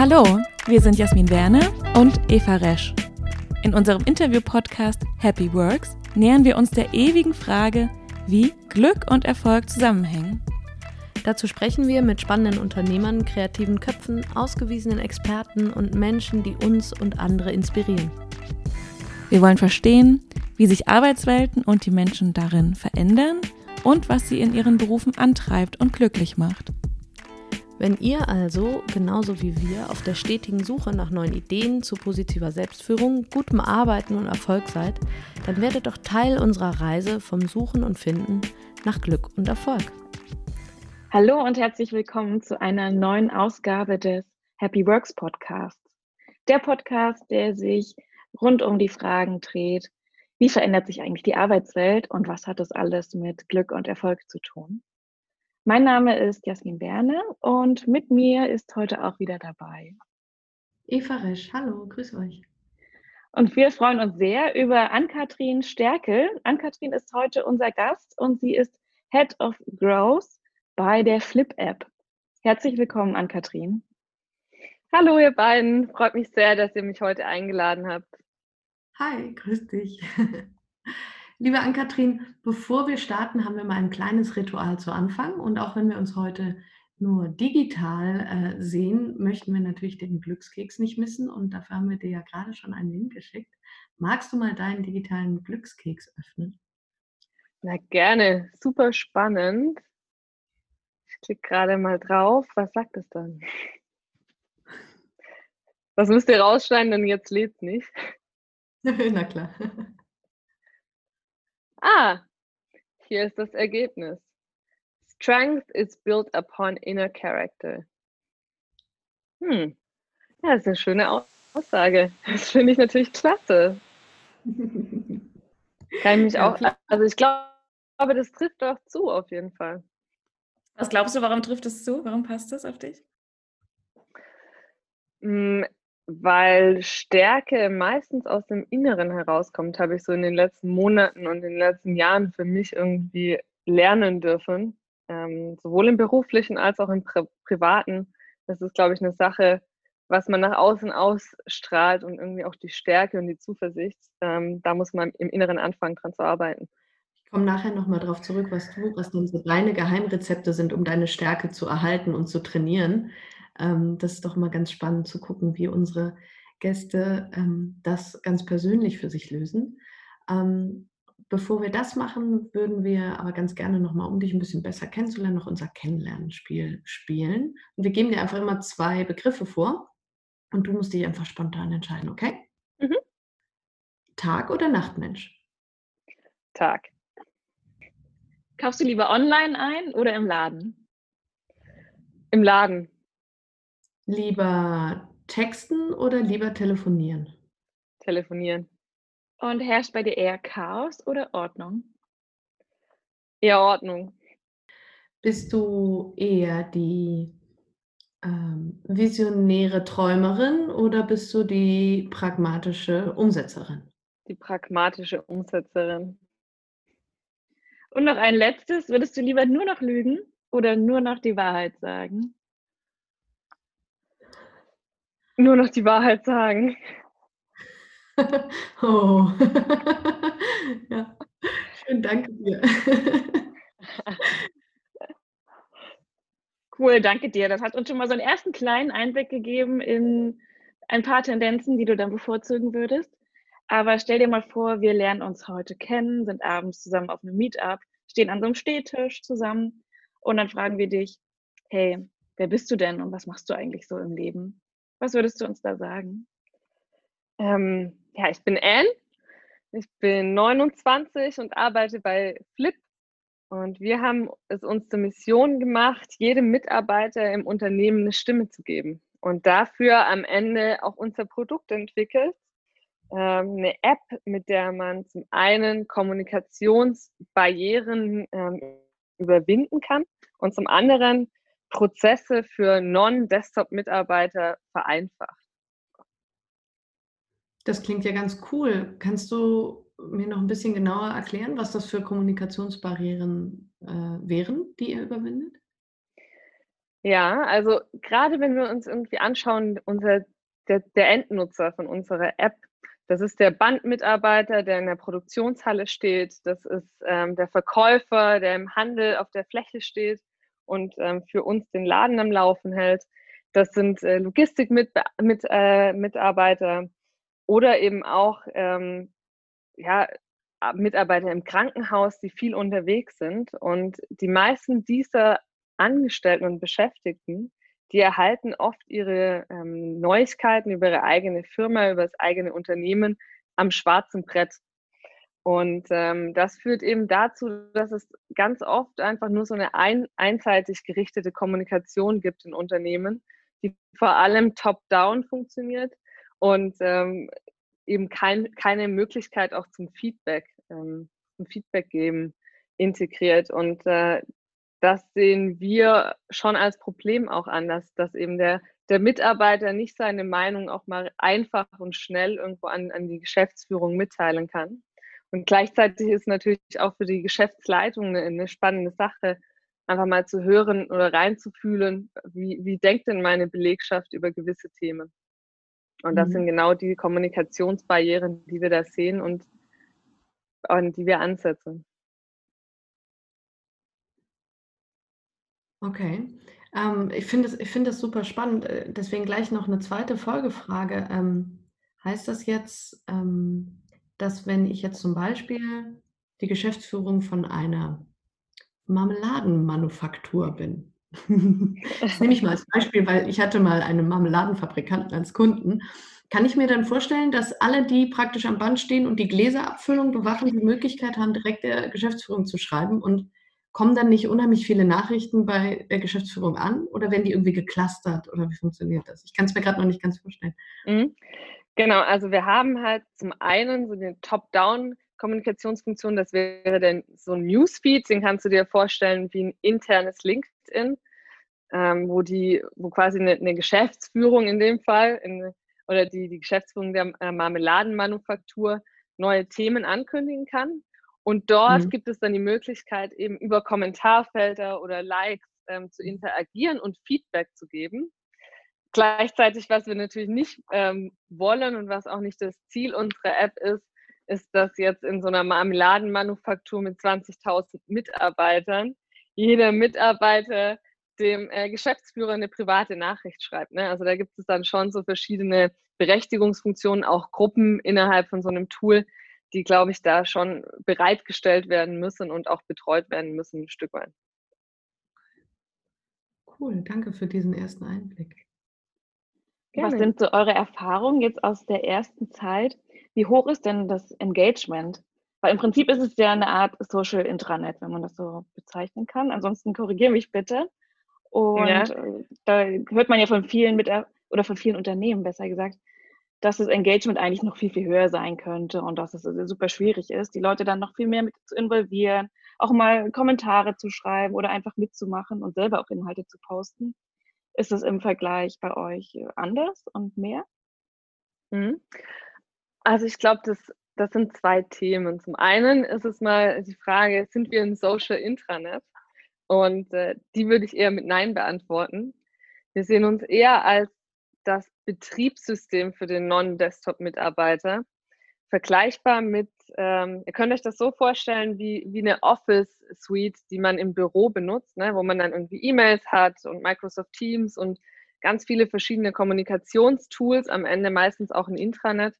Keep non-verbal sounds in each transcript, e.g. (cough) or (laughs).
Hallo, wir sind Jasmin Werner und Eva Resch. In unserem Interview-Podcast Happy Works nähern wir uns der ewigen Frage, wie Glück und Erfolg zusammenhängen. Dazu sprechen wir mit spannenden Unternehmern, kreativen Köpfen, ausgewiesenen Experten und Menschen, die uns und andere inspirieren. Wir wollen verstehen, wie sich Arbeitswelten und die Menschen darin verändern und was sie in ihren Berufen antreibt und glücklich macht. Wenn ihr also, genauso wie wir, auf der stetigen Suche nach neuen Ideen zu positiver Selbstführung, gutem Arbeiten und Erfolg seid, dann werdet doch Teil unserer Reise vom Suchen und Finden nach Glück und Erfolg. Hallo und herzlich willkommen zu einer neuen Ausgabe des Happy Works Podcasts. Der Podcast, der sich rund um die Fragen dreht, wie verändert sich eigentlich die Arbeitswelt und was hat das alles mit Glück und Erfolg zu tun? Mein Name ist Jasmin Werne und mit mir ist heute auch wieder dabei Eva Resch. Hallo, grüß euch. Und wir freuen uns sehr über Ann-Kathrin Stärkel. Ann-Kathrin ist heute unser Gast und sie ist Head of Growth bei der Flip App. Herzlich willkommen, Ann-Kathrin. Hallo, ihr beiden. Freut mich sehr, dass ihr mich heute eingeladen habt. Hi, grüß dich. (laughs) Liebe Ann-Kathrin, bevor wir starten, haben wir mal ein kleines Ritual zu Anfang. Und auch wenn wir uns heute nur digital äh, sehen, möchten wir natürlich den Glückskeks nicht missen. Und dafür haben wir dir ja gerade schon einen Link geschickt. Magst du mal deinen digitalen Glückskeks öffnen? Na gerne, super spannend. Ich klicke gerade mal drauf. Was sagt es dann? Was müsst ihr rausschneiden, denn jetzt lebt nicht. (laughs) Na klar. Ah, hier ist das Ergebnis. Strength is built upon inner character. Hm, ja, das ist eine schöne Aussage. Das finde ich natürlich klasse. Kann ich mich auch, also ich glaube, das trifft doch zu auf jeden Fall. Was glaubst du, warum trifft es zu? Warum passt das auf dich? Weil Stärke meistens aus dem Inneren herauskommt, habe ich so in den letzten Monaten und in den letzten Jahren für mich irgendwie lernen dürfen, ähm, sowohl im beruflichen als auch im Pri privaten. Das ist, glaube ich, eine Sache, was man nach außen ausstrahlt und irgendwie auch die Stärke und die Zuversicht. Ähm, da muss man im Inneren anfangen, dran zu arbeiten. Ich komme nachher nochmal darauf zurück, was du, was denn so deine Geheimrezepte sind, um deine Stärke zu erhalten und zu trainieren. Ähm, das ist doch mal ganz spannend zu gucken, wie unsere Gäste ähm, das ganz persönlich für sich lösen. Ähm, bevor wir das machen, würden wir aber ganz gerne nochmal, um dich ein bisschen besser kennenzulernen, noch unser Kennenlernspiel spielen. Und wir geben dir einfach immer zwei Begriffe vor und du musst dich einfach spontan entscheiden, okay? Mhm. Tag oder Nachtmensch? Tag. Kaufst du lieber online ein oder im Laden? Im Laden. Lieber texten oder lieber telefonieren? Telefonieren. Und herrscht bei dir eher Chaos oder Ordnung? Eher Ordnung. Bist du eher die ähm, visionäre Träumerin oder bist du die pragmatische Umsetzerin? Die pragmatische Umsetzerin. Und noch ein letztes, würdest du lieber nur noch lügen oder nur noch die Wahrheit sagen? Nur noch die Wahrheit sagen. (laughs) oh. (laughs) ja. Schön, danke dir. (laughs) cool, danke dir. Das hat uns schon mal so einen ersten kleinen Einblick gegeben in ein paar Tendenzen, die du dann bevorzugen würdest. Aber stell dir mal vor, wir lernen uns heute kennen, sind abends zusammen auf einem Meetup, stehen an so einem Stehtisch zusammen und dann fragen wir dich, hey, wer bist du denn und was machst du eigentlich so im Leben? Was würdest du uns da sagen? Ähm, ja, ich bin Anne. Ich bin 29 und arbeite bei Flip. Und wir haben es uns zur Mission gemacht, jedem Mitarbeiter im Unternehmen eine Stimme zu geben. Und dafür am Ende auch unser Produkt entwickelt. Ähm, eine App, mit der man zum einen Kommunikationsbarrieren ähm, überwinden kann und zum anderen Prozesse für Non-Desktop-Mitarbeiter vereinfacht. Das klingt ja ganz cool. Kannst du mir noch ein bisschen genauer erklären, was das für Kommunikationsbarrieren äh, wären, die ihr überwindet? Ja, also gerade wenn wir uns irgendwie anschauen, unser, der, der Endnutzer von unserer App, das ist der Bandmitarbeiter, der in der Produktionshalle steht. Das ist ähm, der Verkäufer, der im Handel auf der Fläche steht und ähm, für uns den Laden am Laufen hält. Das sind äh, Logistikmitarbeiter mit, äh, oder eben auch ähm, ja, Mitarbeiter im Krankenhaus, die viel unterwegs sind. Und die meisten dieser Angestellten und Beschäftigten, die erhalten oft ihre ähm, Neuigkeiten über ihre eigene Firma, über das eigene Unternehmen am schwarzen Brett. Und ähm, das führt eben dazu, dass es ganz oft einfach nur so eine ein, einseitig gerichtete Kommunikation gibt in Unternehmen, die vor allem top-down funktioniert und ähm, eben kein, keine Möglichkeit auch zum Feedback, ähm, zum Feedback geben integriert. Und äh, das sehen wir schon als Problem auch an, dass, dass eben der, der Mitarbeiter nicht seine Meinung auch mal einfach und schnell irgendwo an, an die Geschäftsführung mitteilen kann. Und gleichzeitig ist natürlich auch für die Geschäftsleitung eine, eine spannende Sache, einfach mal zu hören oder reinzufühlen, wie, wie denkt denn meine Belegschaft über gewisse Themen. Und das mhm. sind genau die Kommunikationsbarrieren, die wir da sehen und an die wir ansetzen. Okay. Ähm, ich finde es find super spannend. Äh, deswegen gleich noch eine zweite Folgefrage. Ähm, heißt das jetzt, ähm, dass wenn ich jetzt zum Beispiel die Geschäftsführung von einer Marmeladenmanufaktur bin, (laughs) das nehme ich mal als Beispiel, weil ich hatte mal einen Marmeladenfabrikanten als Kunden. Kann ich mir dann vorstellen, dass alle, die praktisch am Band stehen und die Gläserabfüllung bewachen, die Möglichkeit haben, direkt der Geschäftsführung zu schreiben und kommen dann nicht unheimlich viele Nachrichten bei der Geschäftsführung an oder werden die irgendwie geclustert oder wie funktioniert das? Ich kann es mir gerade noch nicht ganz vorstellen. Mhm. Genau, also wir haben halt zum einen so eine Top-Down-Kommunikationsfunktion, das wäre dann so ein Newsfeed, den kannst du dir vorstellen wie ein internes LinkedIn, ähm, wo die, wo quasi eine, eine, Geschäftsführung in dem Fall in, oder die, die Geschäftsführung der äh, Marmeladenmanufaktur neue Themen ankündigen kann. Und dort mhm. gibt es dann die Möglichkeit, eben über Kommentarfelder oder Likes ähm, zu interagieren und Feedback zu geben. Gleichzeitig, was wir natürlich nicht ähm, wollen und was auch nicht das Ziel unserer App ist, ist, dass jetzt in so einer Marmeladenmanufaktur mit 20.000 Mitarbeitern jeder Mitarbeiter dem äh, Geschäftsführer eine private Nachricht schreibt. Ne? Also da gibt es dann schon so verschiedene Berechtigungsfunktionen, auch Gruppen innerhalb von so einem Tool, die, glaube ich, da schon bereitgestellt werden müssen und auch betreut werden müssen, ein Stück weit. Cool, danke für diesen ersten Einblick. Gerne. Was sind so eure Erfahrungen jetzt aus der ersten Zeit? Wie hoch ist denn das Engagement? Weil im Prinzip ist es ja eine Art Social Intranet, wenn man das so bezeichnen kann. Ansonsten korrigiere mich bitte. Und ja. Äh, da hört man ja von vielen mit oder von vielen Unternehmen besser gesagt, dass das Engagement eigentlich noch viel, viel höher sein könnte und dass es super schwierig ist, die Leute dann noch viel mehr mit zu involvieren, auch mal Kommentare zu schreiben oder einfach mitzumachen und selber auch Inhalte zu posten. Ist es im Vergleich bei euch anders und mehr? Mhm. Also ich glaube, das, das sind zwei Themen. Zum einen ist es mal die Frage, sind wir ein Social Intranet? Und äh, die würde ich eher mit Nein beantworten. Wir sehen uns eher als das Betriebssystem für den Non-Desktop-Mitarbeiter. Vergleichbar mit, ähm, ihr könnt euch das so vorstellen wie, wie eine Office-Suite, die man im Büro benutzt, ne, wo man dann irgendwie E-Mails hat und Microsoft Teams und ganz viele verschiedene Kommunikationstools, am Ende meistens auch ein Intranet.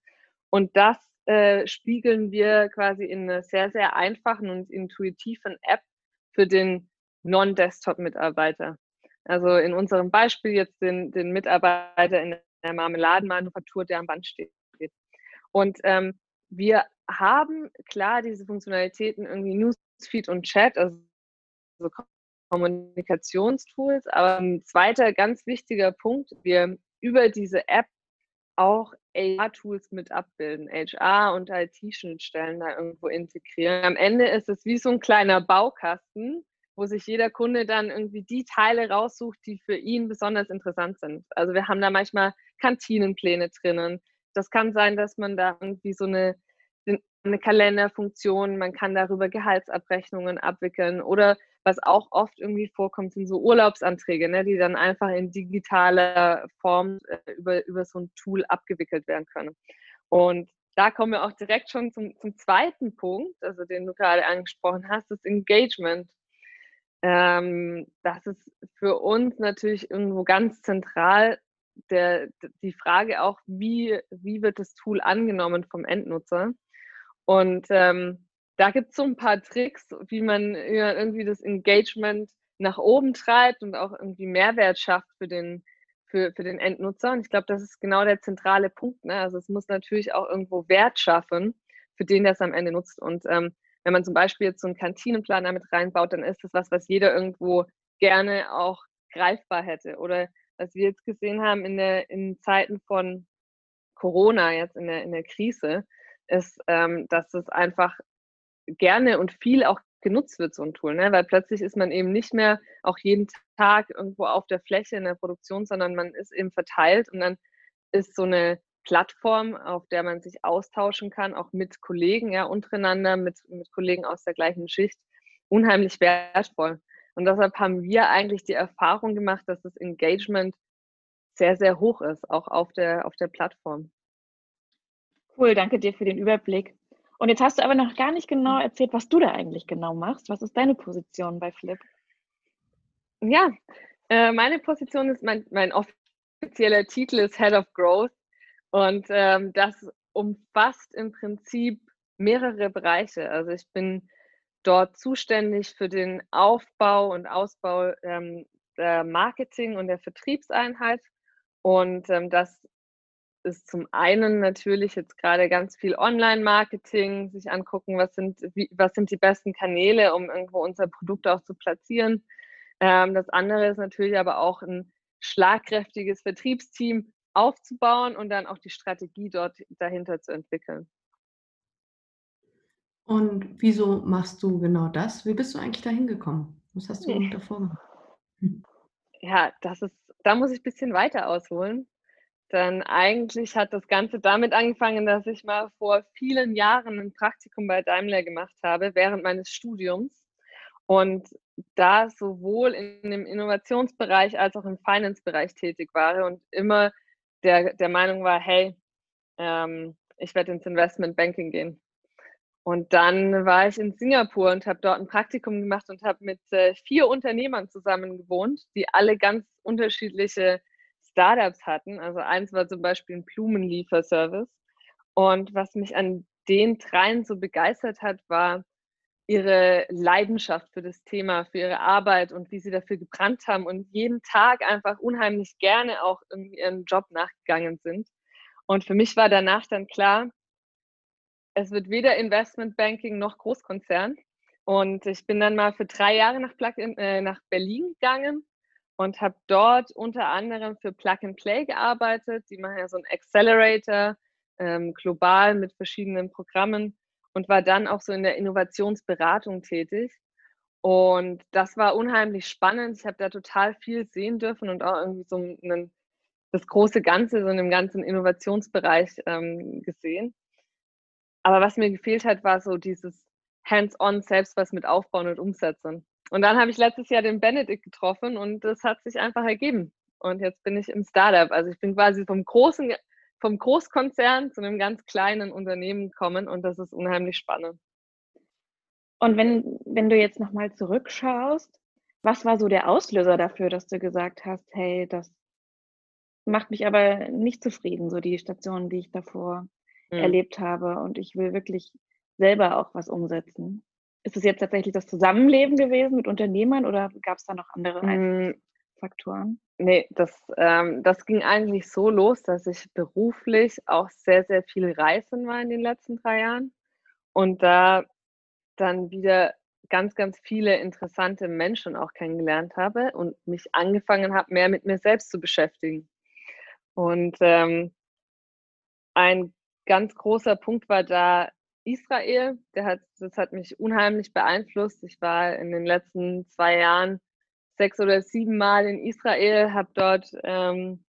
Und das äh, spiegeln wir quasi in einer sehr, sehr einfachen und intuitiven App für den Non-Desktop-Mitarbeiter. Also in unserem Beispiel jetzt den, den Mitarbeiter in der Marmeladenmanufaktur, der am Band steht. Und ähm, wir haben klar diese Funktionalitäten irgendwie Newsfeed und Chat, also so Kommunikationstools, aber ein zweiter ganz wichtiger Punkt, wir über diese App auch HR-Tools mit abbilden, HR und IT-Schnittstellen da irgendwo integrieren. Am Ende ist es wie so ein kleiner Baukasten, wo sich jeder Kunde dann irgendwie die Teile raussucht, die für ihn besonders interessant sind. Also wir haben da manchmal Kantinenpläne drinnen. Das kann sein, dass man da irgendwie so eine, eine Kalenderfunktion, man kann darüber Gehaltsabrechnungen abwickeln oder was auch oft irgendwie vorkommt, sind so Urlaubsanträge, ne, die dann einfach in digitaler Form äh, über, über so ein Tool abgewickelt werden können. Und da kommen wir auch direkt schon zum, zum zweiten Punkt, also den du gerade angesprochen hast, das Engagement. Ähm, das ist für uns natürlich irgendwo ganz zentral, der, die Frage auch, wie, wie wird das Tool angenommen vom Endnutzer? Und ähm, da gibt es so ein paar Tricks, wie man irgendwie das Engagement nach oben treibt und auch irgendwie Mehrwert schafft für den, für, für den Endnutzer. Und ich glaube, das ist genau der zentrale Punkt. Ne? Also es muss natürlich auch irgendwo Wert schaffen, für den der es am Ende nutzt. Und ähm, wenn man zum Beispiel jetzt so einen Kantinenplan damit reinbaut, dann ist das was, was jeder irgendwo gerne auch greifbar hätte. Oder was wir jetzt gesehen haben in, der, in Zeiten von Corona, jetzt in der, in der Krise, ist, ähm, dass es einfach gerne und viel auch genutzt wird, so ein Tool, ne? weil plötzlich ist man eben nicht mehr auch jeden Tag irgendwo auf der Fläche in der Produktion, sondern man ist eben verteilt und dann ist so eine Plattform, auf der man sich austauschen kann, auch mit Kollegen, ja, untereinander, mit, mit Kollegen aus der gleichen Schicht, unheimlich wertvoll. Und deshalb haben wir eigentlich die Erfahrung gemacht, dass das Engagement sehr, sehr hoch ist, auch auf der, auf der Plattform. Cool, danke dir für den Überblick. Und jetzt hast du aber noch gar nicht genau erzählt, was du da eigentlich genau machst. Was ist deine Position bei Flip? Ja, äh, meine Position ist, mein, mein offizieller Titel ist Head of Growth und ähm, das umfasst im Prinzip mehrere Bereiche. Also ich bin dort zuständig für den Aufbau und Ausbau ähm, der Marketing und der Vertriebseinheit. Und ähm, das ist zum einen natürlich jetzt gerade ganz viel Online-Marketing, sich angucken, was sind, wie, was sind die besten Kanäle, um irgendwo unser Produkt auch zu platzieren. Ähm, das andere ist natürlich aber auch ein schlagkräftiges Vertriebsteam aufzubauen und dann auch die Strategie dort dahinter zu entwickeln. Und wieso machst du genau das? Wie bist du eigentlich dahin gekommen? Was hast du hm. davor gemacht? Hm. Ja, das ist, da muss ich ein bisschen weiter ausholen. Denn eigentlich hat das Ganze damit angefangen, dass ich mal vor vielen Jahren ein Praktikum bei Daimler gemacht habe, während meines Studiums. Und da sowohl in dem Innovationsbereich als auch im Finance-Bereich tätig war und immer der, der Meinung war, hey, ähm, ich werde ins Investment Banking gehen. Und dann war ich in Singapur und habe dort ein Praktikum gemacht und habe mit äh, vier Unternehmern zusammen gewohnt, die alle ganz unterschiedliche Startups hatten. Also eins war zum Beispiel ein Blumenlieferservice. Und was mich an den dreien so begeistert hat, war ihre Leidenschaft für das Thema, für ihre Arbeit und wie sie dafür gebrannt haben und jeden Tag einfach unheimlich gerne auch in ihren Job nachgegangen sind. Und für mich war danach dann klar, es wird weder Investmentbanking noch Großkonzern. Und ich bin dann mal für drei Jahre nach, in, äh, nach Berlin gegangen und habe dort unter anderem für Plug and Play gearbeitet. Die machen ja so einen Accelerator ähm, global mit verschiedenen Programmen und war dann auch so in der Innovationsberatung tätig. Und das war unheimlich spannend. Ich habe da total viel sehen dürfen und auch irgendwie so einen, das große Ganze, so in dem ganzen Innovationsbereich ähm, gesehen. Aber was mir gefehlt hat, war so dieses Hands-on selbst was mit aufbauen und umsetzen. Und dann habe ich letztes Jahr den Benedikt getroffen und das hat sich einfach ergeben. Und jetzt bin ich im Startup. Also ich bin quasi vom großen, vom Großkonzern zu einem ganz kleinen Unternehmen gekommen und das ist unheimlich spannend. Und wenn, wenn du jetzt nochmal zurückschaust, was war so der Auslöser dafür, dass du gesagt hast, hey, das macht mich aber nicht zufrieden, so die Stationen, die ich davor mhm. erlebt habe und ich will wirklich selber auch was umsetzen. Ist es jetzt tatsächlich das Zusammenleben gewesen mit Unternehmern oder gab es da noch andere mhm. Faktoren? Nee, das, ähm, das ging eigentlich so los, dass ich beruflich auch sehr, sehr viel reisen war in den letzten drei Jahren und da dann wieder ganz, ganz viele interessante Menschen auch kennengelernt habe und mich angefangen habe, mehr mit mir selbst zu beschäftigen. Und ähm, ein ganz großer Punkt war da Israel. Hat, das hat mich unheimlich beeinflusst. Ich war in den letzten zwei Jahren sechs oder sieben Mal in Israel, habe dort ähm,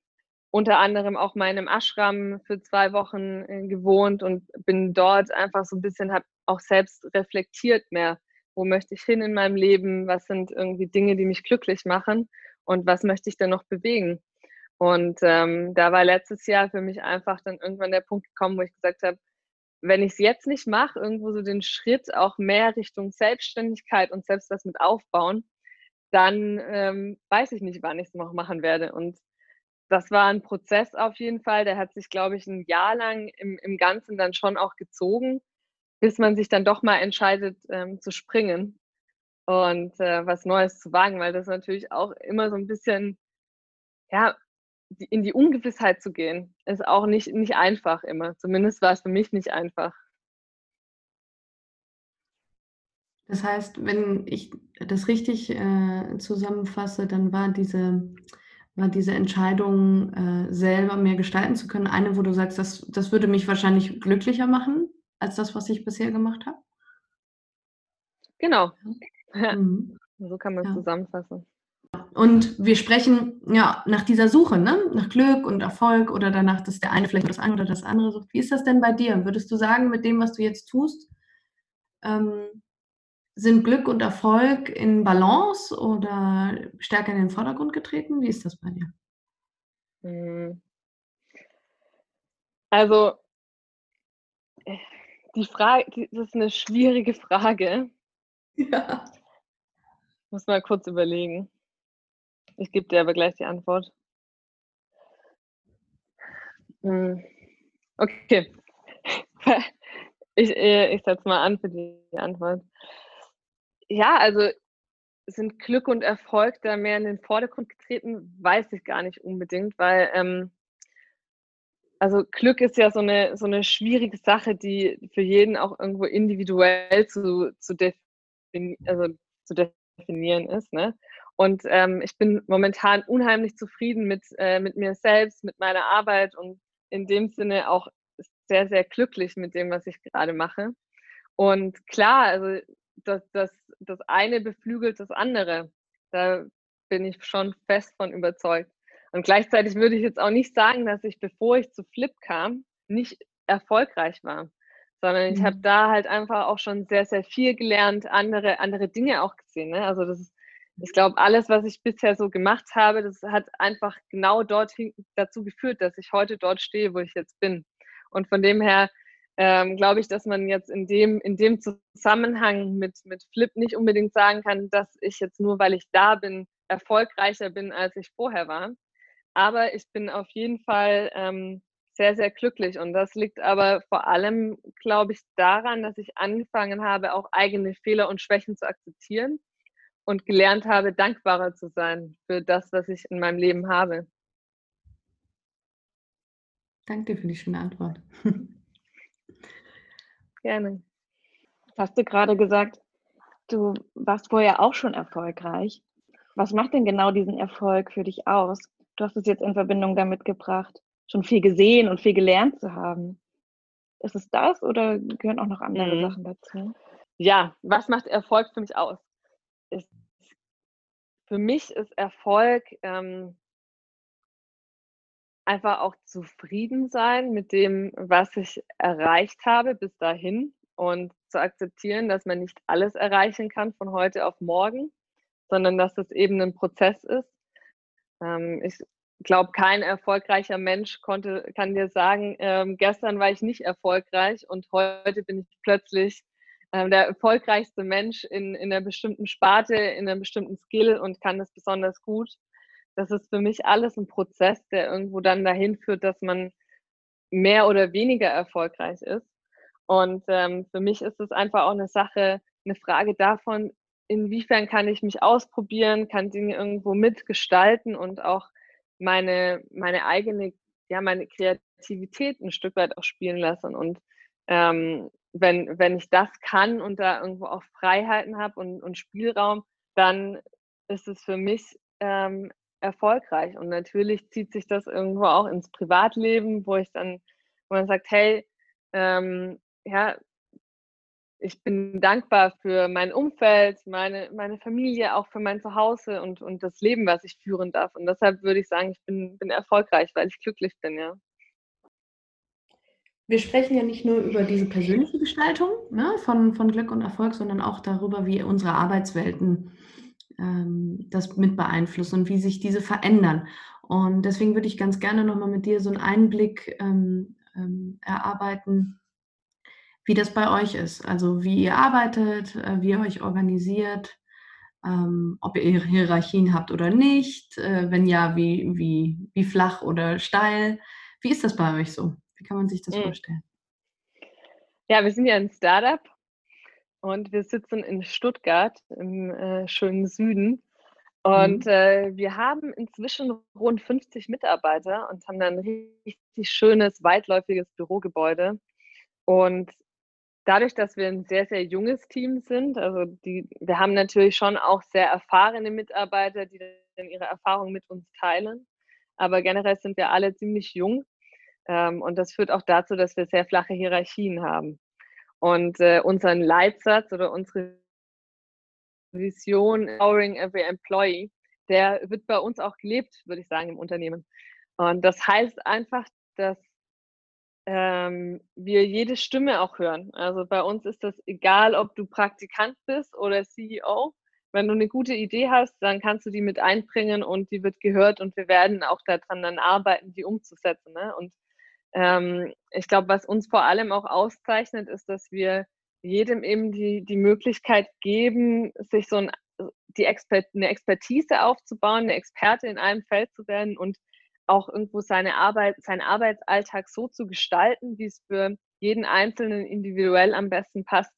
unter anderem auch mal in einem Ashram für zwei Wochen äh, gewohnt und bin dort einfach so ein bisschen, habe auch selbst reflektiert mehr, wo möchte ich hin in meinem Leben, was sind irgendwie Dinge, die mich glücklich machen und was möchte ich denn noch bewegen. Und ähm, da war letztes Jahr für mich einfach dann irgendwann der Punkt gekommen, wo ich gesagt habe, wenn ich es jetzt nicht mache, irgendwo so den Schritt auch mehr Richtung Selbstständigkeit und selbst was mit aufbauen, dann ähm, weiß ich nicht, wann ich es noch machen werde. Und das war ein Prozess auf jeden Fall. Der hat sich, glaube ich, ein Jahr lang im, im Ganzen dann schon auch gezogen, bis man sich dann doch mal entscheidet ähm, zu springen und äh, was Neues zu wagen, weil das natürlich auch immer so ein bisschen, ja, in die Ungewissheit zu gehen, ist auch nicht, nicht einfach immer. Zumindest war es für mich nicht einfach. Das heißt, wenn ich das richtig äh, zusammenfasse, dann war diese war diese Entscheidung, äh, selber mehr gestalten zu können, eine, wo du sagst, das, das würde mich wahrscheinlich glücklicher machen als das, was ich bisher gemacht habe? Genau. Ja. (laughs) Mhm. So kann man es ja. zusammenfassen. Und wir sprechen ja nach dieser Suche, ne? nach Glück und Erfolg oder danach, dass der eine vielleicht das eine oder das andere sucht. Wie ist das denn bei dir? Würdest du sagen, mit dem, was du jetzt tust, ähm, sind Glück und Erfolg in Balance oder stärker in den Vordergrund getreten? Wie ist das bei dir? Hm. Also, die Frage, das ist eine schwierige Frage. (laughs) Ja. Ich muss mal kurz überlegen. Ich gebe dir aber gleich die Antwort. Hm. Okay. (laughs) Ich, äh, ich setze mal an für die Antwort ja, also sind Glück und Erfolg da mehr in den Vordergrund getreten, weiß ich gar nicht unbedingt, weil ähm, also Glück ist ja so eine, so eine schwierige Sache, die für jeden auch irgendwo individuell zu, zu, defini also zu definieren ist. Ne? Und ähm, ich bin momentan unheimlich zufrieden mit, äh, mit mir selbst, mit meiner Arbeit und in dem Sinne auch sehr, sehr glücklich mit dem, was ich gerade mache. Und klar, also das, das, das eine beflügelt das andere. Da bin ich schon fest von überzeugt. Und gleichzeitig würde ich jetzt auch nicht sagen, dass ich, bevor ich zu Flip kam, nicht erfolgreich war, sondern ich mhm. habe da halt einfach auch schon sehr, sehr viel gelernt, andere, andere Dinge auch gesehen. Ne? Also das ist, ich glaube, alles, was ich bisher so gemacht habe, das hat einfach genau dorthin dazu geführt, dass ich heute dort stehe, wo ich jetzt bin. Und von dem her ähm, glaube ich, dass man jetzt in dem, in dem Zusammenhang mit, mit Flip nicht unbedingt sagen kann, dass ich jetzt nur, weil ich da bin, erfolgreicher bin, als ich vorher war. Aber ich bin auf jeden Fall ähm, sehr, sehr glücklich. Und das liegt aber vor allem, glaube ich, daran, dass ich angefangen habe, auch eigene Fehler und Schwächen zu akzeptieren und gelernt habe, dankbarer zu sein für das, was ich in meinem Leben habe. Danke dir für die schöne Antwort. Gerne. Hast du gerade gesagt, du warst vorher auch schon erfolgreich. Was macht denn genau diesen Erfolg für dich aus? Du hast es jetzt in Verbindung damit gebracht, schon viel gesehen und viel gelernt zu haben. Ist es das oder gehören auch noch andere mhm. Sachen dazu? Ja, was macht Erfolg für mich aus? Ist, für mich ist Erfolg ähm, einfach auch zufrieden sein mit dem, was ich erreicht habe bis dahin und zu akzeptieren, dass man nicht alles erreichen kann von heute auf morgen, sondern dass es eben ein Prozess ist. Ähm, ich glaube, kein erfolgreicher Mensch konnte, kann dir sagen, ähm, gestern war ich nicht erfolgreich und heute bin ich plötzlich der erfolgreichste Mensch in, in einer bestimmten Sparte, in einem bestimmten Skill und kann das besonders gut das ist für mich alles ein Prozess, der irgendwo dann dahin führt, dass man mehr oder weniger erfolgreich ist. Und ähm, für mich ist es einfach auch eine Sache, eine Frage davon, inwiefern kann ich mich ausprobieren, kann Dinge irgendwo mitgestalten und auch meine, meine eigene, ja, meine Kreativität ein Stück weit auch spielen lassen. Und ähm, wenn, wenn ich das kann und da irgendwo auch Freiheiten habe und, und Spielraum, dann ist es für mich ähm, erfolgreich. Und natürlich zieht sich das irgendwo auch ins Privatleben, wo ich dann, wo man sagt, hey, ähm, ja, ich bin dankbar für mein Umfeld, meine, meine Familie, auch für mein Zuhause und, und das Leben, was ich führen darf. Und deshalb würde ich sagen, ich bin, bin erfolgreich, weil ich glücklich bin, ja. Wir sprechen ja nicht nur über diese persönliche Gestaltung ne, von, von Glück und Erfolg, sondern auch darüber, wie unsere Arbeitswelten ähm, das mit beeinflussen und wie sich diese verändern. Und deswegen würde ich ganz gerne nochmal mit dir so einen Einblick ähm, ähm, erarbeiten, wie das bei euch ist. Also wie ihr arbeitet, äh, wie ihr euch organisiert, ähm, ob ihr Hierarchien habt oder nicht. Äh, wenn ja, wie, wie, wie flach oder steil. Wie ist das bei euch so? Wie kann man sich das mhm. vorstellen? Ja, wir sind ja ein Startup und wir sitzen in Stuttgart im äh, schönen Süden. Und mhm. äh, wir haben inzwischen rund 50 Mitarbeiter und haben dann ein richtig schönes, weitläufiges Bürogebäude. Und dadurch, dass wir ein sehr, sehr junges Team sind, also die, wir haben natürlich schon auch sehr erfahrene Mitarbeiter, die dann ihre Erfahrungen mit uns teilen. Aber generell sind wir alle ziemlich jung. Ähm, und das führt auch dazu, dass wir sehr flache Hierarchien haben. Und äh, unseren Leitsatz oder unsere Vision, Empowering Every Employee, der wird bei uns auch gelebt, würde ich sagen, im Unternehmen. Und das heißt einfach, dass ähm, wir jede Stimme auch hören. Also bei uns ist das egal, ob du Praktikant bist oder CEO. Wenn du eine gute Idee hast, dann kannst du die mit einbringen und die wird gehört und wir werden auch daran dann arbeiten, die umzusetzen. Ne? Und ähm, ich glaube, was uns vor allem auch auszeichnet, ist, dass wir jedem eben die, die Möglichkeit geben, sich so ein, die Expert, eine Expertise aufzubauen, eine Experte in einem Feld zu werden und auch irgendwo seine Arbeit, seinen Arbeitsalltag so zu gestalten, wie es für jeden Einzelnen individuell am besten passt.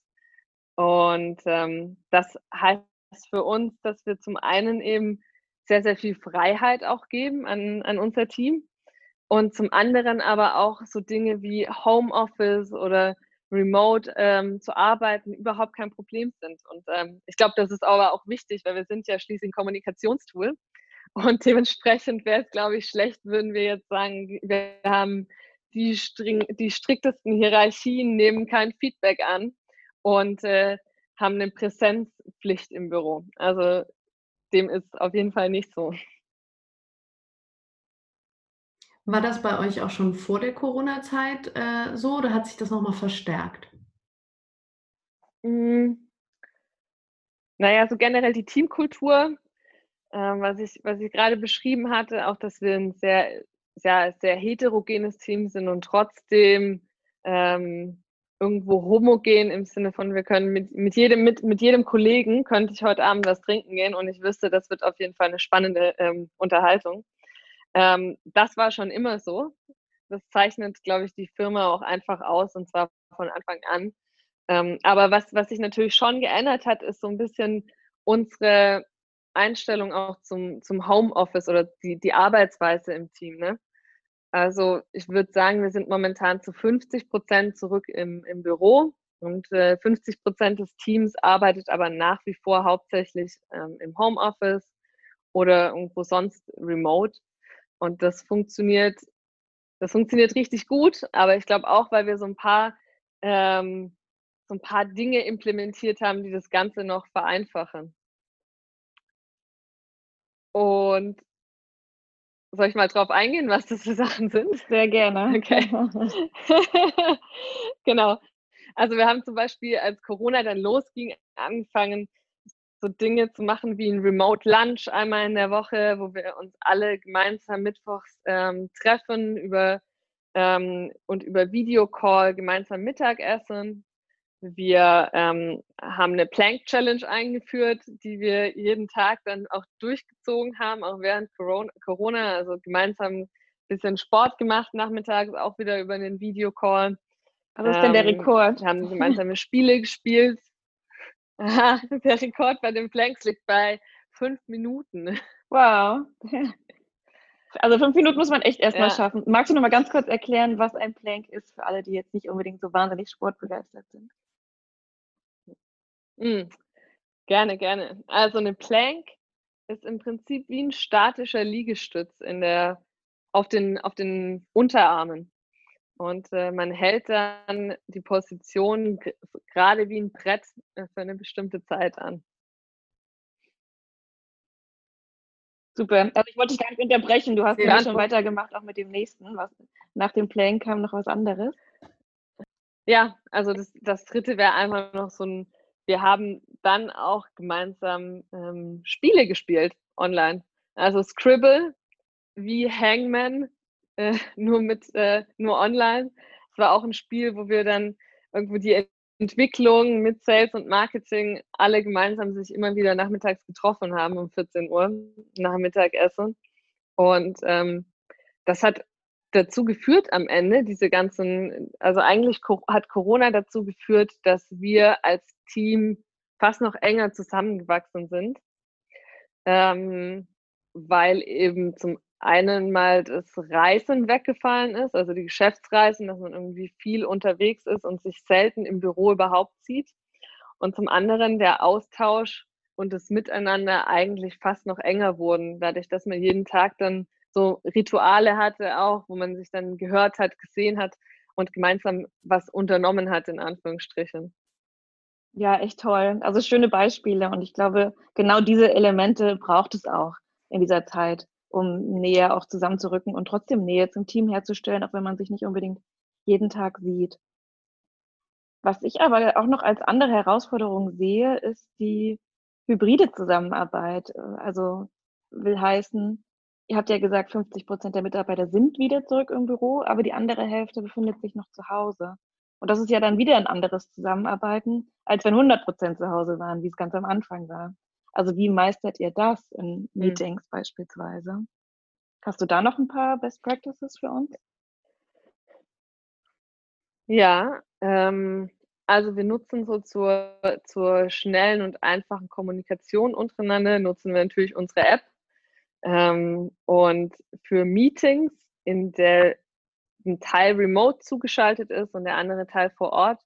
Und ähm, das heißt für uns, dass wir zum einen eben sehr, sehr viel Freiheit auch geben an, an unser Team und zum anderen aber auch so Dinge wie Homeoffice oder remote ähm, zu arbeiten überhaupt kein Problem sind. Und ähm, ich glaube, das ist aber auch wichtig, weil wir sind ja schließlich ein Kommunikationstool. Und dementsprechend wäre es, glaube ich, schlecht, würden wir jetzt sagen, wir haben die, string, die striktesten Hierarchien, nehmen kein Feedback an und äh, haben eine Präsenzpflicht im Büro. Also dem ist auf jeden Fall nicht so. War das bei euch auch schon vor der Corona-Zeit äh, so oder hat sich das nochmal verstärkt? Hm. Naja, so generell die Teamkultur, äh, was ich, was ich gerade beschrieben hatte, auch dass wir ein sehr, sehr, sehr heterogenes Team sind und trotzdem ähm, irgendwo homogen im Sinne von, wir können mit, mit, jedem, mit, mit jedem Kollegen könnte ich heute Abend was trinken gehen und ich wüsste, das wird auf jeden Fall eine spannende ähm, Unterhaltung. Ähm, das war schon immer so. Das zeichnet, glaube ich, die Firma auch einfach aus und zwar von Anfang an. Ähm, aber was, was sich natürlich schon geändert hat, ist so ein bisschen unsere Einstellung auch zum, zum Homeoffice oder die, die Arbeitsweise im Team. Ne? Also ich würde sagen, wir sind momentan zu 50 Prozent zurück im, im Büro und äh, 50 Prozent des Teams arbeitet aber nach wie vor hauptsächlich ähm, im Homeoffice oder irgendwo sonst remote. Und das funktioniert, das funktioniert richtig gut, aber ich glaube auch, weil wir so ein paar, ähm, so ein paar Dinge implementiert haben, die das Ganze noch vereinfachen. Und soll ich mal drauf eingehen, was das für Sachen sind? Sehr gerne. (laughs) Okay. (laughs) genau. Also wir haben zum Beispiel, als Corona dann losging, angefangen, so Dinge zu machen wie ein Remote Lunch einmal in der Woche, wo wir uns alle gemeinsam mittwochs ähm, treffen über, ähm, und über Videocall gemeinsam Mittagessen. Wir ähm, haben eine Plank Challenge eingeführt, die wir jeden Tag dann auch durchgezogen haben, auch während Corona, also gemeinsam ein bisschen Sport gemacht nachmittags, auch wieder über einen Videocall. Was ist denn der ähm, Rekord? Wir haben gemeinsame Spiele gespielt. Aha, (laughs) der Rekord bei den Planks liegt bei fünf Minuten. Wow. (laughs) Also fünf Minuten muss man echt erstmal ja. schaffen. Magst du noch mal ganz kurz erklären, was ein Plank ist für alle, die jetzt nicht unbedingt so wahnsinnig sportbegeistert sind? Mhm. Gerne, gerne. Also eine Plank ist im Prinzip wie ein statischer Liegestütz in der, auf, den, auf den Unterarmen. Und äh, man hält dann die Position gerade wie ein Brett äh, für eine bestimmte Zeit an. Super. Also ich wollte dich gar nicht unterbrechen. Du hast ja schon weitergemacht, auch mit dem nächsten. Was, nach dem Playing kam noch was anderes. Ja, also das, das dritte wäre einfach noch so ein, wir haben dann auch gemeinsam ähm, Spiele gespielt online. Also Scribble wie Hangman, äh, (laughs) nur mit äh, nur online. Es war auch ein Spiel, wo wir dann irgendwo die Entwicklung mit Sales und Marketing alle gemeinsam sich immer wieder nachmittags getroffen haben um 14 Uhr nach Mittagessen. Und ähm, das hat dazu geführt am Ende, diese ganzen, also eigentlich hat Corona dazu geführt, dass wir als Team fast noch enger zusammengewachsen sind, ähm, weil eben zum einen mal das Reisen weggefallen ist, also die Geschäftsreisen, dass man irgendwie viel unterwegs ist und sich selten im Büro überhaupt sieht. Und zum anderen der Austausch und das Miteinander eigentlich fast noch enger wurden, dadurch, dass man jeden Tag dann so Rituale hatte auch, wo man sich dann gehört hat, gesehen hat und gemeinsam was unternommen hat, in Anführungsstrichen. Ja, echt toll. Also schöne Beispiele. Und ich glaube, genau diese Elemente braucht es auch in dieser Zeit, um näher auch zusammenzurücken und trotzdem Nähe zum Team herzustellen, auch wenn man sich nicht unbedingt jeden Tag sieht. Was ich aber auch noch als andere Herausforderung sehe, ist die hybride Zusammenarbeit. Also will heißen, Ihr habt ja gesagt, 50 Prozent der Mitarbeiter sind wieder zurück im Büro, aber die andere Hälfte befindet sich noch zu Hause. Und das ist ja dann wieder ein anderes Zusammenarbeiten, als wenn 100 Prozent zu Hause waren, wie es ganz am Anfang war. Also wie meistert ihr das in hm. Meetings mhm. beispielsweise? Hast du da noch ein paar Best Practices für uns? Ja, ähm, also wir nutzen so zur, zur schnellen und einfachen Kommunikation untereinander, nutzen wir natürlich unsere App ähm, und für Meetings, in der ein Teil remote zugeschaltet ist und der andere Teil vor Ort,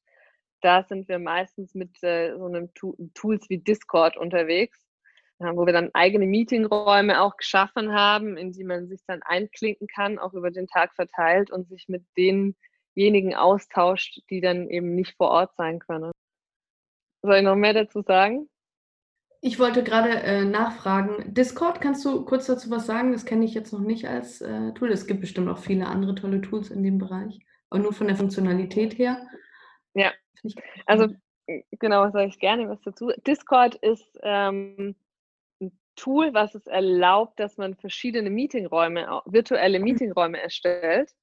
da sind wir meistens mit äh, so einem tu Tools wie Discord unterwegs, äh, wo wir dann eigene Meetingräume auch geschaffen haben, in die man sich dann einklinken kann, auch über den Tag verteilt und sich mit denjenigen austauscht, die dann eben nicht vor Ort sein können. Soll ich noch mehr dazu sagen? Ich wollte gerade äh, nachfragen, Discord, kannst du kurz dazu was sagen? Das kenne ich jetzt noch nicht als äh, Tool. Es gibt bestimmt auch viele andere tolle Tools in dem Bereich, aber nur von der Funktionalität her. Also genau, sage ich gerne was dazu. Discord ist ähm, ein Tool, was es erlaubt, dass man verschiedene Meetingräume, virtuelle Meetingräume erstellt.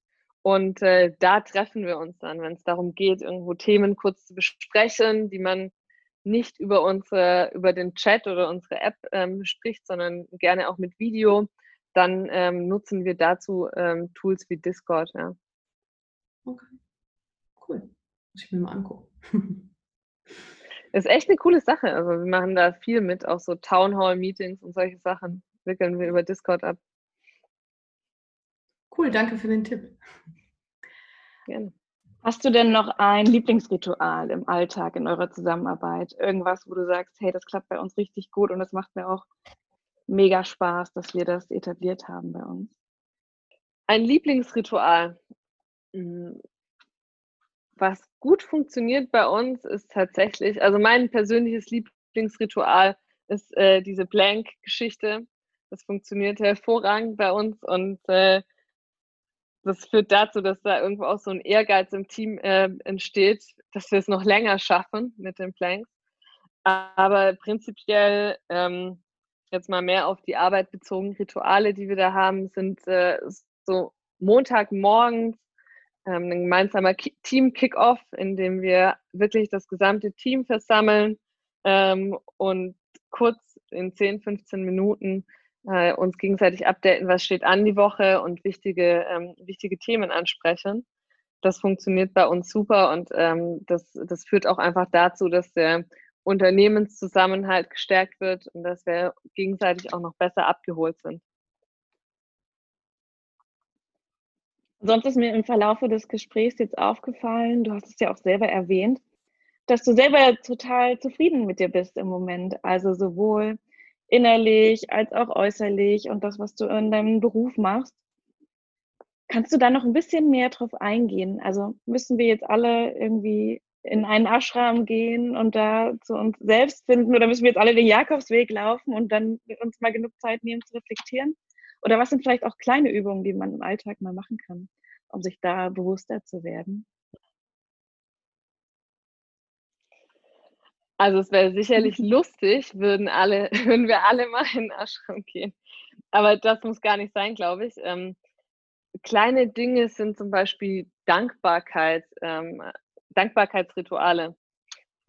Und äh, da treffen wir uns dann, wenn es darum geht, irgendwo Themen kurz zu besprechen, die man nicht über unsere, über den Chat oder unsere App ähm, spricht, sondern gerne auch mit Video, dann ähm, nutzen wir dazu ähm, Tools wie Discord. Ja. Okay. Cool. Muss ich mir mal angucken. ist echt eine coole Sache. Also wir machen da viel mit, auch so Town Hall Meetings und solche Sachen wickeln wir über Discord ab. Cool, danke für den Tipp. Gerne. Hast du denn noch ein Lieblingsritual im Alltag, in eurer Zusammenarbeit? Irgendwas, wo du sagst, hey, das klappt bei uns richtig gut und es macht mir auch mega Spaß, dass wir das etabliert haben bei uns? Ein Lieblingsritual. Was gut funktioniert bei uns ist tatsächlich, also mein persönliches Lieblingsritual ist äh, diese Blank-Geschichte. Das funktioniert hervorragend bei uns und äh, das führt dazu, dass da irgendwo auch so ein Ehrgeiz im Team äh, entsteht, dass wir es noch länger schaffen mit den Planks. Aber prinzipiell ähm, jetzt mal mehr auf die Arbeit bezogen, Rituale, die wir da haben, sind äh, so Montagmorgens ähm, ein gemeinsamer Team-Kick-Off, in dem wir wirklich das gesamte Team versammeln ähm, und kurz in 10, 15 Minuten äh, uns gegenseitig updaten, was steht an die Woche und wichtige, ähm, wichtige Themen ansprechen. Das funktioniert bei uns super und ähm, das, das führt auch einfach dazu, dass der Unternehmenszusammenhalt gestärkt wird und dass wir gegenseitig auch noch besser abgeholt sind. Sonst ist mir im Verlaufe des Gesprächs jetzt aufgefallen, du hast es ja auch selber erwähnt, dass du selber total zufrieden mit dir bist im Moment. Also sowohl innerlich als auch äußerlich und das, was du in deinem Beruf machst. Kannst du da noch ein bisschen mehr drauf eingehen? Also müssen wir jetzt alle irgendwie in einen Ashram gehen und da zu uns selbst finden oder müssen wir jetzt alle den Jakobsweg laufen und dann uns mal genug Zeit nehmen zu reflektieren? Oder was sind vielleicht auch kleine Übungen, die man im Alltag mal machen kann, um sich da bewusster zu werden? Also es wäre sicherlich (laughs) lustig, würden alle, (laughs) würden wir alle mal in den Ashram gehen. Aber das muss gar nicht sein, glaube ich. Ähm, kleine Dinge sind zum Beispiel Dankbarkeit, ähm, Dankbarkeitsrituale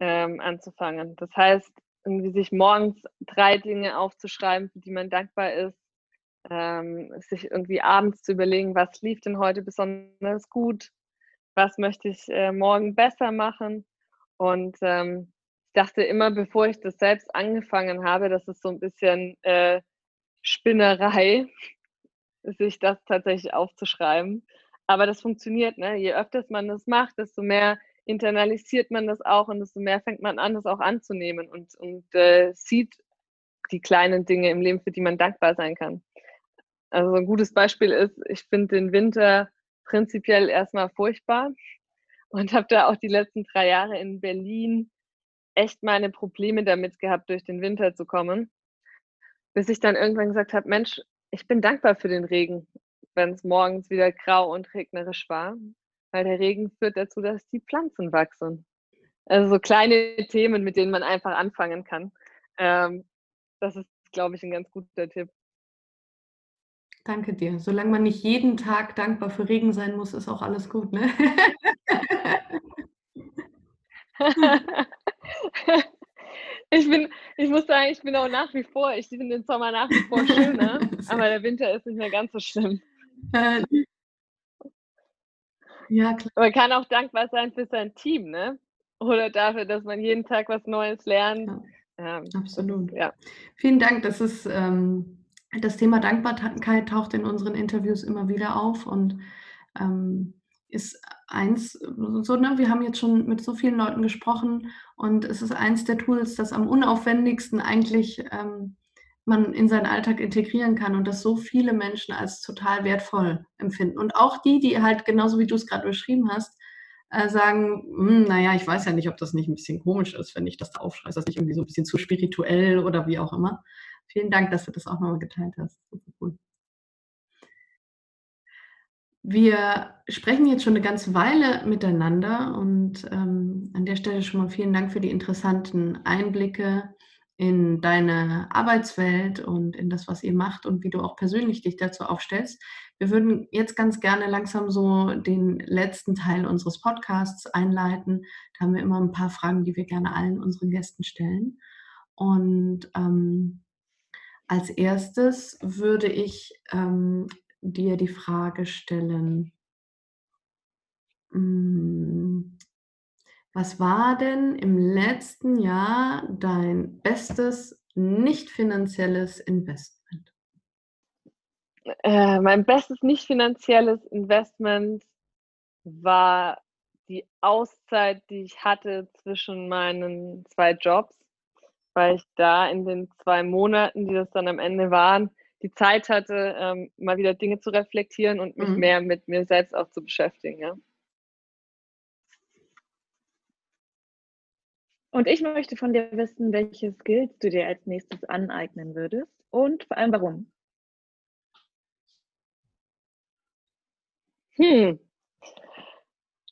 ähm, anzufangen. Das heißt, irgendwie sich morgens drei Dinge aufzuschreiben, für die man dankbar ist, ähm, sich irgendwie abends zu überlegen, was lief denn heute besonders gut, was möchte ich äh, morgen besser machen. Und ähm, ich dachte immer, bevor ich das selbst angefangen habe, das ist so ein bisschen äh, Spinnerei, (laughs) sich das tatsächlich aufzuschreiben. Aber das funktioniert, ne? Je öfters man das macht, desto mehr internalisiert man das auch und desto mehr fängt man an, das auch anzunehmen und, und äh, sieht die kleinen Dinge im Leben, für die man dankbar sein kann. Also ein gutes Beispiel ist, ich finde den Winter prinzipiell erstmal furchtbar (laughs) und habe da auch die letzten drei Jahre in Berlin echt meine Probleme damit gehabt, durch den Winter zu kommen, bis ich dann irgendwann gesagt habe, Mensch, ich bin dankbar für den Regen, wenn es morgens wieder grau und regnerisch war, weil der Regen führt dazu, dass die Pflanzen wachsen. Also so kleine Themen, mit denen man einfach anfangen kann. Ähm, das ist, glaube ich, ein ganz guter Tipp. Danke dir. Solange man nicht jeden Tag dankbar für Regen sein muss, ist auch alles gut, ne? (laughs) ich bin, ich muss sagen, ich bin auch nach wie vor, ich finde den Sommer nach wie vor schöner, (laughs) aber der Winter ist nicht mehr ganz so schlimm. Äh, ja, klar. Man kann auch dankbar sein für sein Team, ne? Oder dafür, dass man jeden Tag was Neues lernt. Ja, ähm, absolut. Ja. Vielen Dank. Das ist ähm, das Thema Dankbarkeit taucht in unseren Interviews immer wieder auf und ähm, ist eins, so, ne, wir haben jetzt schon mit so vielen Leuten gesprochen und es ist eins der Tools, das am unaufwendigsten eigentlich ähm, man in seinen Alltag integrieren kann und das so viele Menschen als total wertvoll empfinden. Und auch die, die halt genauso wie du es gerade beschrieben hast, äh, sagen, hm, naja, ich weiß ja nicht, ob das nicht ein bisschen komisch ist, wenn ich das da aufschreibe, ist das nicht irgendwie so ein bisschen zu spirituell oder wie auch immer. Vielen Dank, dass du das auch nochmal geteilt hast. Cool. Wir sprechen jetzt schon eine ganze Weile miteinander und ähm, an der Stelle schon mal vielen Dank für die interessanten Einblicke in deine Arbeitswelt und in das, was ihr macht und wie du auch persönlich dich dazu aufstellst. Wir würden jetzt ganz gerne langsam so den letzten Teil unseres Podcasts einleiten. Da haben wir immer ein paar Fragen, die wir gerne allen unseren Gästen stellen. Und ähm, als erstes würde ich ähm, dir die Frage stellen, hm, was war denn im letzten Jahr dein bestes nicht finanzielles Investment? Äh, mein bestes nicht finanzielles Investment war die Auszeit, die ich hatte zwischen meinen zwei Jobs, weil ich da in den zwei Monaten, die das dann am Ende waren, die Zeit hatte, ähm, mal wieder Dinge zu reflektieren und mich mhm. mehr mit mir selbst auch zu beschäftigen. Ja. Und ich möchte von dir wissen, welche Skills du dir als nächstes aneignen würdest und vor allem warum. Hm.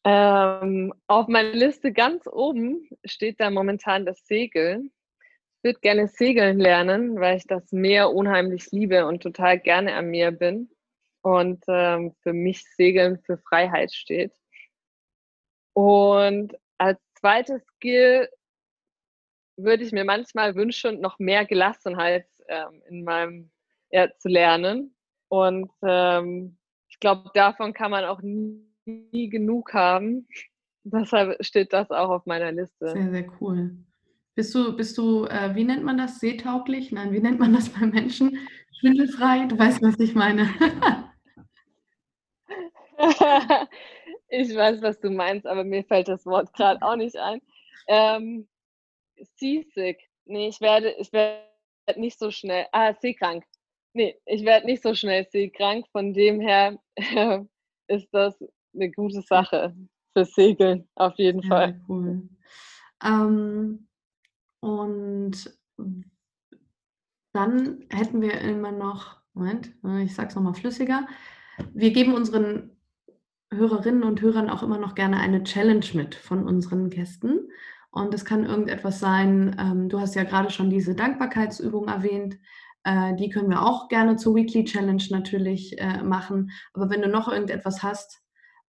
Ähm, auf meiner Liste ganz oben steht da momentan das Segeln würde gerne segeln lernen, weil ich das Meer unheimlich liebe und total gerne am Meer bin. Und ähm, für mich Segeln für Freiheit steht. Und als zweites Skill würde ich mir manchmal wünschen, noch mehr Gelassenheit ähm, in meinem ja, zu lernen. Und ähm, ich glaube, davon kann man auch nie, nie genug haben. Deshalb steht das auch auf meiner Liste. Sehr, sehr cool. Bist du, bist du äh, wie nennt man das, seetauglich? Nein, wie nennt man das bei Menschen? Schwindelfrei? Du weißt, was ich meine. (laughs) ich weiß, was du meinst, aber mir fällt das Wort gerade auch nicht ein. Ähm, seasick. Nee, ich werde, ich werde nicht so schnell. Ah, seekrank. Nee, ich werde nicht so schnell seekrank. Von dem her äh, (laughs) ist das eine gute Sache für Segeln, auf jeden ja, Fall. Cool. Ähm, und dann hätten wir immer noch, Moment, ich sage es nochmal flüssiger. Wir geben unseren Hörerinnen und Hörern auch immer noch gerne eine Challenge mit von unseren Gästen. Und es kann irgendetwas sein, ähm, du hast ja gerade schon diese Dankbarkeitsübung erwähnt, äh, die können wir auch gerne zur Weekly Challenge natürlich äh, machen. Aber wenn du noch irgendetwas hast,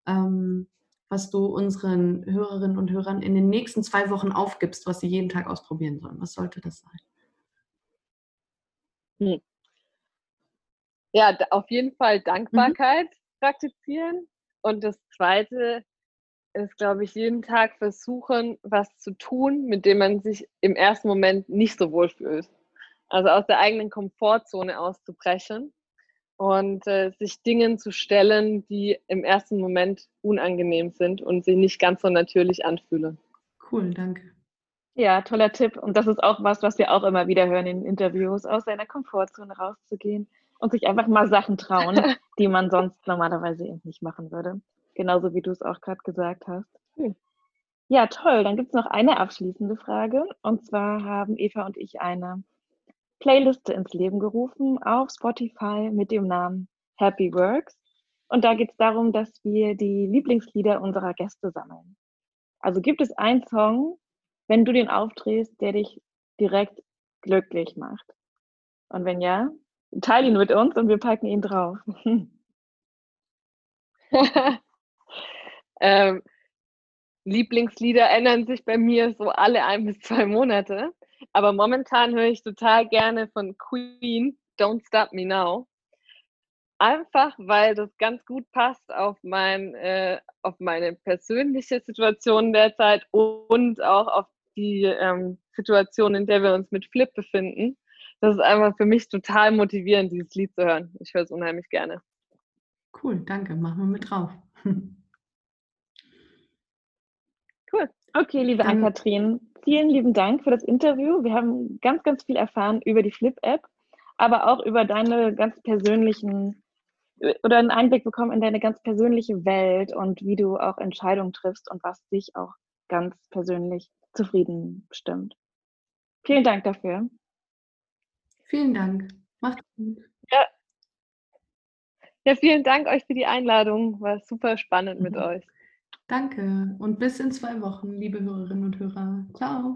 ähm, was du unseren Hörerinnen und Hörern in den nächsten zwei Wochen aufgibst, was sie jeden Tag ausprobieren sollen, was sollte das sein? Hm. Ja, auf jeden Fall. Dankbarkeit mhm. praktizieren. Und das Zweite ist, glaube ich, jeden Tag versuchen, was zu tun, mit dem man sich im ersten Moment nicht so wohl fühlt. Also aus der eigenen Komfortzone auszubrechen und äh, sich Dingen zu stellen, die im ersten Moment unangenehm sind und sich nicht ganz so natürlich anfühlen. Cool, danke. Ja, toller Tipp. Und das ist auch was, was wir auch immer wieder hören in Interviews, aus seiner Komfortzone rauszugehen und sich einfach mal Sachen trauen, (laughs) die man sonst normalerweise eben nicht machen würde. Genauso wie du es auch gerade gesagt hast. Hm. Ja, toll. Dann gibt es noch eine abschließende Frage. Und zwar haben Eva und ich eine Playliste ins Leben gerufen auf Spotify mit dem Namen Happy Works. Und da geht es darum, dass wir die Lieblingslieder unserer Gäste sammeln. Also gibt es einen Song, wenn du den aufdrehst, der dich direkt glücklich macht? Und wenn ja, teile ihn mit uns und wir packen ihn drauf. (laughs) ähm, Lieblingslieder ändern sich bei mir so alle ein bis zwei Monate. Aber momentan höre ich total gerne von Queen Don't Stop Me Now. Einfach, weil das ganz gut passt auf, mein, äh, auf meine persönliche Situation derzeit und auch auf die ähm, Situation, in der wir uns mit Flip befinden. Das ist einfach für mich total motivierend, dieses Lied zu hören. Ich höre es unheimlich gerne. Cool, danke. Machen wir mit drauf. (laughs) cool. Okay, liebe Ann-Kathrin, vielen lieben Dank für das Interview. Wir haben ganz, ganz viel erfahren über die Flip-App, aber auch über deine ganz persönlichen oder einen Einblick bekommen in deine ganz persönliche Welt und wie du auch Entscheidungen triffst und was dich auch ganz persönlich zufrieden stimmt. Vielen Dank dafür. Vielen Dank. Macht's gut. Ja. ja, vielen Dank euch für die Einladung. War super spannend mit mhm. euch. Danke und bis in zwei Wochen, liebe Hörerinnen und Hörer. Ciao.